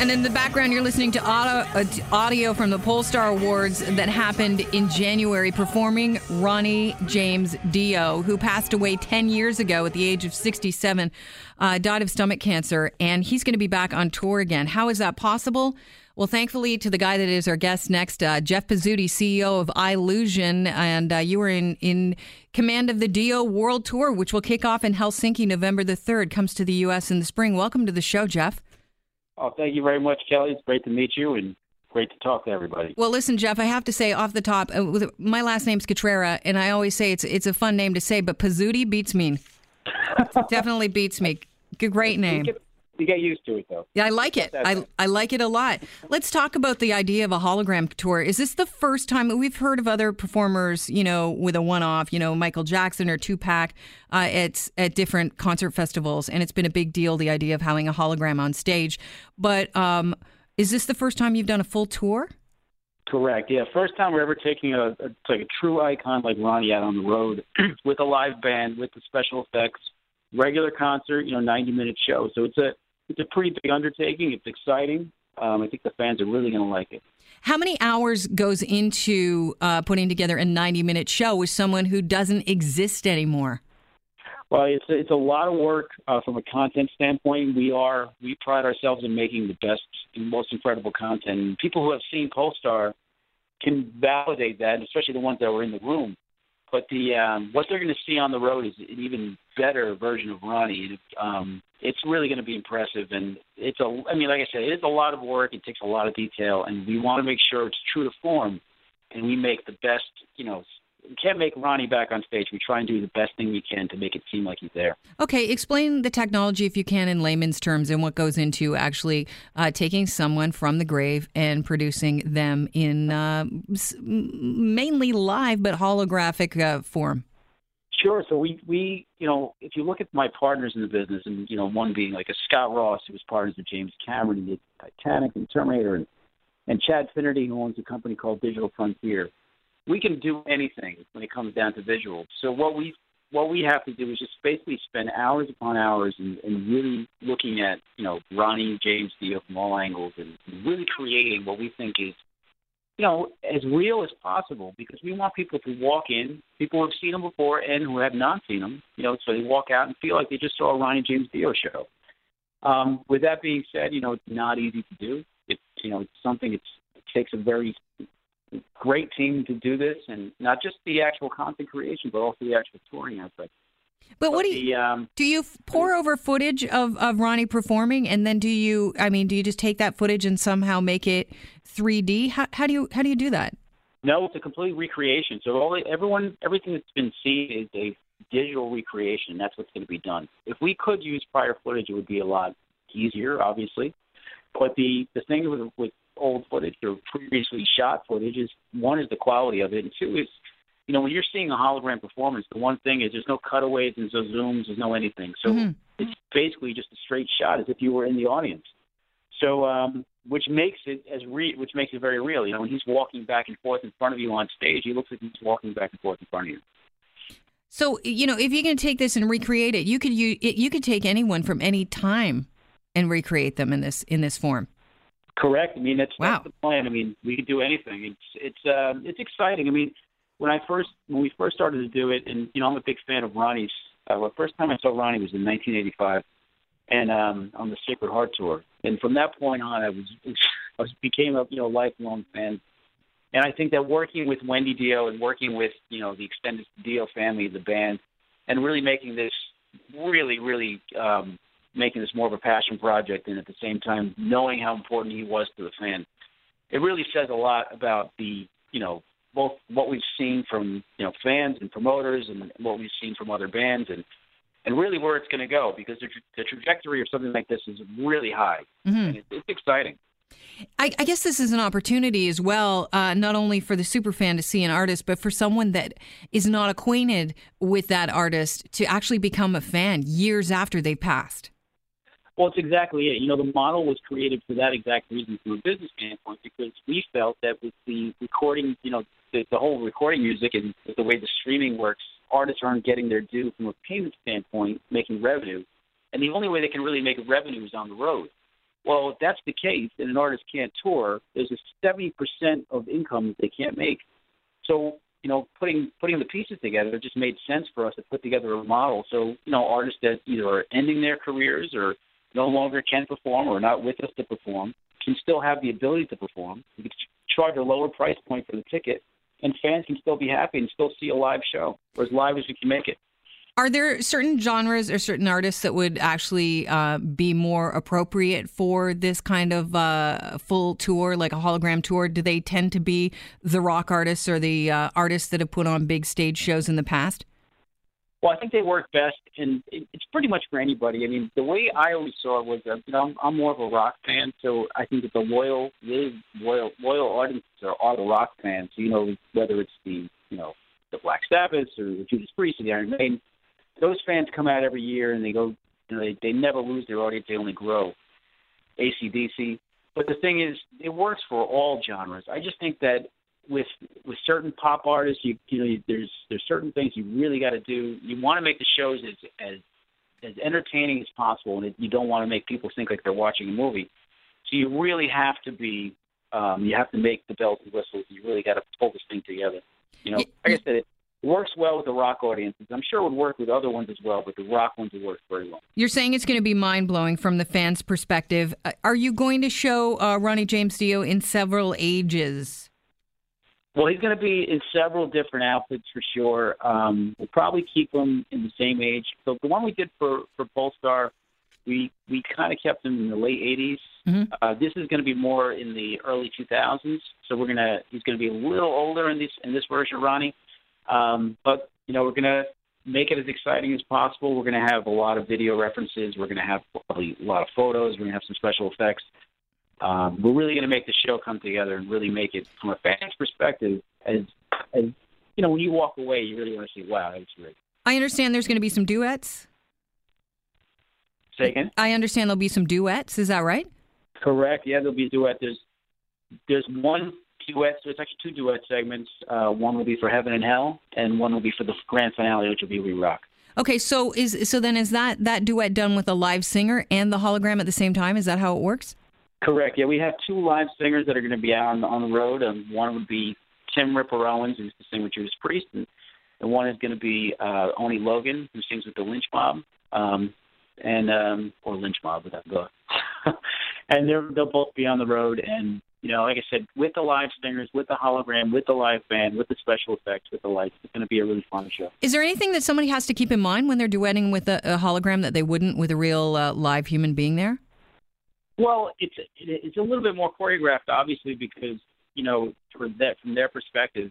And in the background, you're listening to audio, uh, audio from the Pollstar Awards that happened in January, performing Ronnie James Dio, who passed away 10 years ago at the age of 67, uh, died of stomach cancer, and he's going to be back on tour again. How is that possible? Well, thankfully, to the guy that is our guest next, uh, Jeff Pezzuti, CEO of Eyellusion, and uh, you were in, in command of the Dio World Tour, which will kick off in Helsinki November the 3rd, comes to the U.S. in the spring. Welcome to the show, Jeff. Oh, thank you very much, Kelly. It's great to meet you and great to talk to everybody. Well, listen, Jeff, I have to say off the top, uh, my last name's Cutrara, and I always say it's it's a fun name to say, but Pezzuti beats me. Definitely beats me. Great name you get used to it though. Yeah, I like it. I, I like it a lot. Let's talk about the idea of a hologram tour. Is this the first time we've heard of other performers, you know, with a one-off, you know, Michael Jackson or Tupac uh, at at different concert festivals, and it's been a big deal. The idea of having a hologram on stage, but um, is this the first time you've done a full tour? Correct. Yeah, first time we're ever taking a, a like a true icon like Ronnie out on the road with a live band, with the special effects, regular concert, you know, 90 minute show. So it's a it's a pretty big undertaking. It's exciting. Um, I think the fans are really going to like it. How many hours goes into uh, putting together a 90 minute show with someone who doesn't exist anymore? Well, it's a, it's a lot of work uh, from a content standpoint. We are we pride ourselves in making the best and most incredible content. And people who have seen Pollstar can validate that, especially the ones that were in the room. But the um, what they're going to see on the road is an even better version of Ronnie. Um, it's really going to be impressive, and it's a. I mean, like I said, it is a lot of work. It takes a lot of detail, and we want to make sure it's true to form, and we make the best. You know, we can't make Ronnie back on stage. We try and do the best thing we can to make it seem like he's there. Okay, explain the technology if you can in layman's terms and what goes into actually uh, taking someone from the grave and producing them in uh, mainly live but holographic uh, form. Sure. So we we you know if you look at my partners in the business and you know one being like a Scott Ross who was partners with James Cameron in the Titanic and Terminator and and Chad Finnerty who owns a company called Digital Frontier we can do anything when it comes down to visuals. So what we what we have to do is just basically spend hours upon hours and, and really looking at you know Ronnie James Dio from all angles and, really creating what we think is you know as real as possible because we want people to walk in, people who have seen them before and who have not seen them, you know, so they walk out and feel like they just saw a Ronnie James Dio show. Um, with that being said, you know it's not easy to do. It's you know it's something it's, it takes a very great team to do this, and not just the actual content creation, but also the actual touring aspect. But, what do you the, um, do? You pour over footage of, of Ronnie performing, and then do you? I mean, do you just take that footage and somehow make it 3D? How, how do you how do you do that? No, it's a complete recreation. So all everyone, everything that's been seen is a digital recreation. That's what's going to be done. If we could use prior footage, it would be a lot easier, obviously. But the the thing with with old footage or previously shot footage is one is the quality of it, and two is you know when you're seeing a hologram performance, the one thing is there's no cutaways, there's no zooms, there's no anything. So mm-hmm. it's basically just a straight shot as if you were in the audience. So um, which makes it as re- which makes it very real. You know, when he's walking back and forth in front of you on stage, he looks like he's walking back and forth in front of you. So you know, if you can take this and recreate it, you could you you could take anyone from any time and recreate them in this in this form. Correct. I mean, that's, wow. that's the plan. I mean, we can do anything. It's it's uh, it's exciting. I mean, when I first when we first started to do it, and you know, I'm a big fan of Ronnie's. Uh, the first time I saw Ronnie was in 1985, and um, on the Sacred Heart tour. And from that point on, I was I was became a you know lifelong fan. And I think that working with Wendy Dio and working with you know the extended Dio family, the band, and really making this really really um, making this more of a passion project and at the same time knowing how important he was to the fan. It really says a lot about the, you know, both what we've seen from, you know, fans and promoters and what we've seen from other bands and and really where it's going to go because the, tra- the trajectory of something like this is really high. Mm-hmm. And it's, it's exciting. I, I, guess this is an opportunity as well, uh, not only for the super fan to see an artist, but for someone that is not acquainted with that artist to actually become a fan years after they passed. Well, it's exactly it. You know, the model was created for that exact reason from a business standpoint because we felt that with the recording, you know, the, the whole recording music and the way the streaming works, artists aren't getting their due from a payment standpoint, making revenue. And the only way they can really make revenue is on the road. Well, if that's the case, and an artist can't tour, there's a seventy percent of income they can't make. So you know, putting putting the pieces together, it just made sense for us to put together a model. So you know, artists that either are ending their careers or no longer can perform or not with us to perform can still have the ability to perform. We can charge a lower price point for the ticket, and fans can still be happy and still see a live show, or as live as we can make it. Are there certain genres or certain artists that would actually uh, be more appropriate for this kind of uh, full tour, like a hologram tour? Do they tend to be the rock artists or the uh, artists that have put on big stage shows in the past? Well, I think they work best, and it's pretty much for anybody. I mean, the way I always saw it was, uh, you know, I'm, I'm more of a rock fan, so I think that the loyal, really loyal, loyal audiences are, are the rock fans. You know, whether it's the, you know, the Black Sabbath or Judas Priest or the Iron Maiden, those fans come out every year and they go, you know, they, they never lose their audience; they only grow. ACDC, but the thing is, it works for all genres. I just think that with with certain pop artists, you you know, there's there's certain things you really got to do. You want to make the shows as as as entertaining as possible, and you don't want to make people think like they're watching a movie. So you really have to be, um, you have to make the bells and whistles. You really got to pull this thing together. You know, like I said, it, works well with the rock audiences. I'm sure it would work with other ones as well, but the rock ones would work very well. You're saying it's going to be mind blowing from the fans' perspective. Uh, are you going to show uh, Ronnie James Dio in several ages? Well, he's going to be in several different outfits for sure. Um, we'll probably keep him in the same age. So the one we did for for Pollstar, we we kind of kept him in the late 80s. Mm-hmm. Uh, this is going to be more in the early 2000s. So we're gonna he's going to be a little older in this in this version Ronnie. Um, but you know, we're going to make it as exciting as possible. We're going to have a lot of video references. We're going to have probably a lot of photos. We're going to have some special effects. Um, we're really going to make the show come together and really make it from a fan's perspective as as you know when you walk away you really want to see wow that's great. I understand there's going to be some duets. Say again. I understand there'll be some duets. Is that right? Correct. Yeah, there'll be a duet. There's there's one duets. There's actually two duet segments. Uh, one will be for Heaven and Hell, and one will be for the grand finale, which will be We Rock. Okay, so is so then is that that duet done with a live singer and the hologram at the same time? Is that how it works? Correct. Yeah, we have two live singers that are going to be out on, on the road. And one would be Tim Ripper Owens, who's the singer with Judas Priest, and, and one is going to be uh, Oni Logan, who sings with the Lynch Mob, um, and um, or Lynch Mob, with that go. and they're, they'll both be on the road, and you know, like I said, with the live singers, with the hologram, with the live band, with the special effects, with the lights, it's going to be a really fun show. Is there anything that somebody has to keep in mind when they're duetting with a, a hologram that they wouldn't with a real uh, live human being there? Well, it's it's a little bit more choreographed, obviously, because you know, for that from their perspective,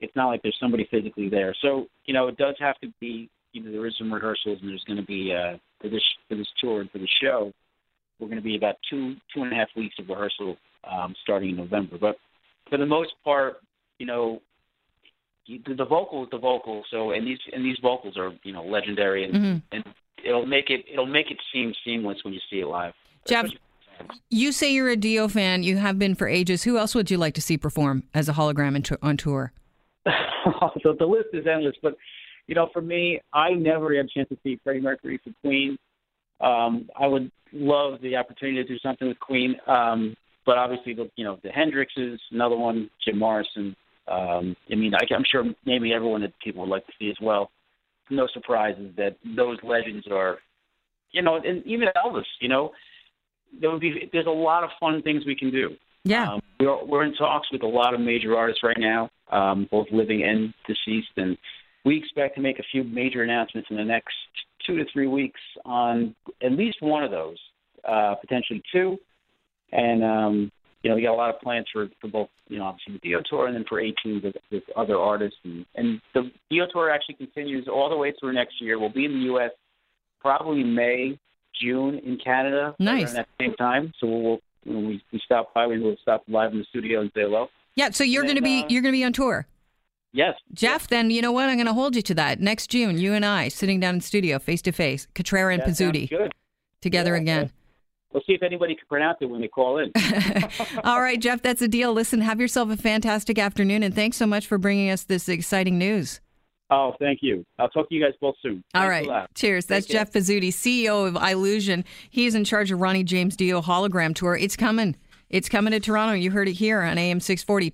it's not like there's somebody physically there. So you know, it does have to be. You know, there is some rehearsals, and there's going to be uh, for this for this tour and for the show. We're going to be about two two and a half weeks of rehearsal um, starting in November. But for the most part, you know, the, the vocal is the vocal. So and these and these vocals are you know legendary, and, mm-hmm. and it'll make it it'll make it seem seamless when you see it live. Jeff, you say you're a Dio fan. You have been for ages. Who else would you like to see perform as a hologram on tour? so the list is endless, but you know, for me, I never had a chance to see Freddie Mercury for Queen. Um, I would love the opportunity to do something with Queen. Um, but obviously, the you know the Hendrixes, another one, Jim Morrison. Um, I mean, I, I'm sure maybe everyone that people would like to see as well. No surprises that those legends are, you know, and even Elvis. You know, there would be there's a lot of fun things we can do. Yeah, um, we're we're in talks with a lot of major artists right now, um, both living and deceased, and we expect to make a few major announcements in the next two to three weeks on at least one of those, uh, potentially two. And um, you know, we got a lot of plans for for both, you know, obviously the Dio tour and then for 18 with, with other artists. And, and the Dio tour actually continues all the way through next year. We'll be in the U.S. probably May, June in Canada. Nice. At the same time, so we'll, when we we stop by, we will stop live in the studio and say hello. Yeah. So you're going to be uh, you're going to be on tour. Yes. Jeff, yes. then you know what? I'm going to hold you to that. Next June, you and I sitting down in studio face to face, Cutrara and Pezzuti. Together yeah, again. We'll see if anybody can pronounce it when they call in. All right, Jeff, that's a deal. Listen, have yourself a fantastic afternoon, and thanks so much for bringing us this exciting news. Oh, thank you. I'll talk to you guys both soon. All Thanks right. Cheers. That's Take care. Jeff Pezzuti, CEO of Eyellusion. He's in charge of Ronnie James Dio hologram tour. It's coming. It's coming to Toronto. You heard it here on AM 640.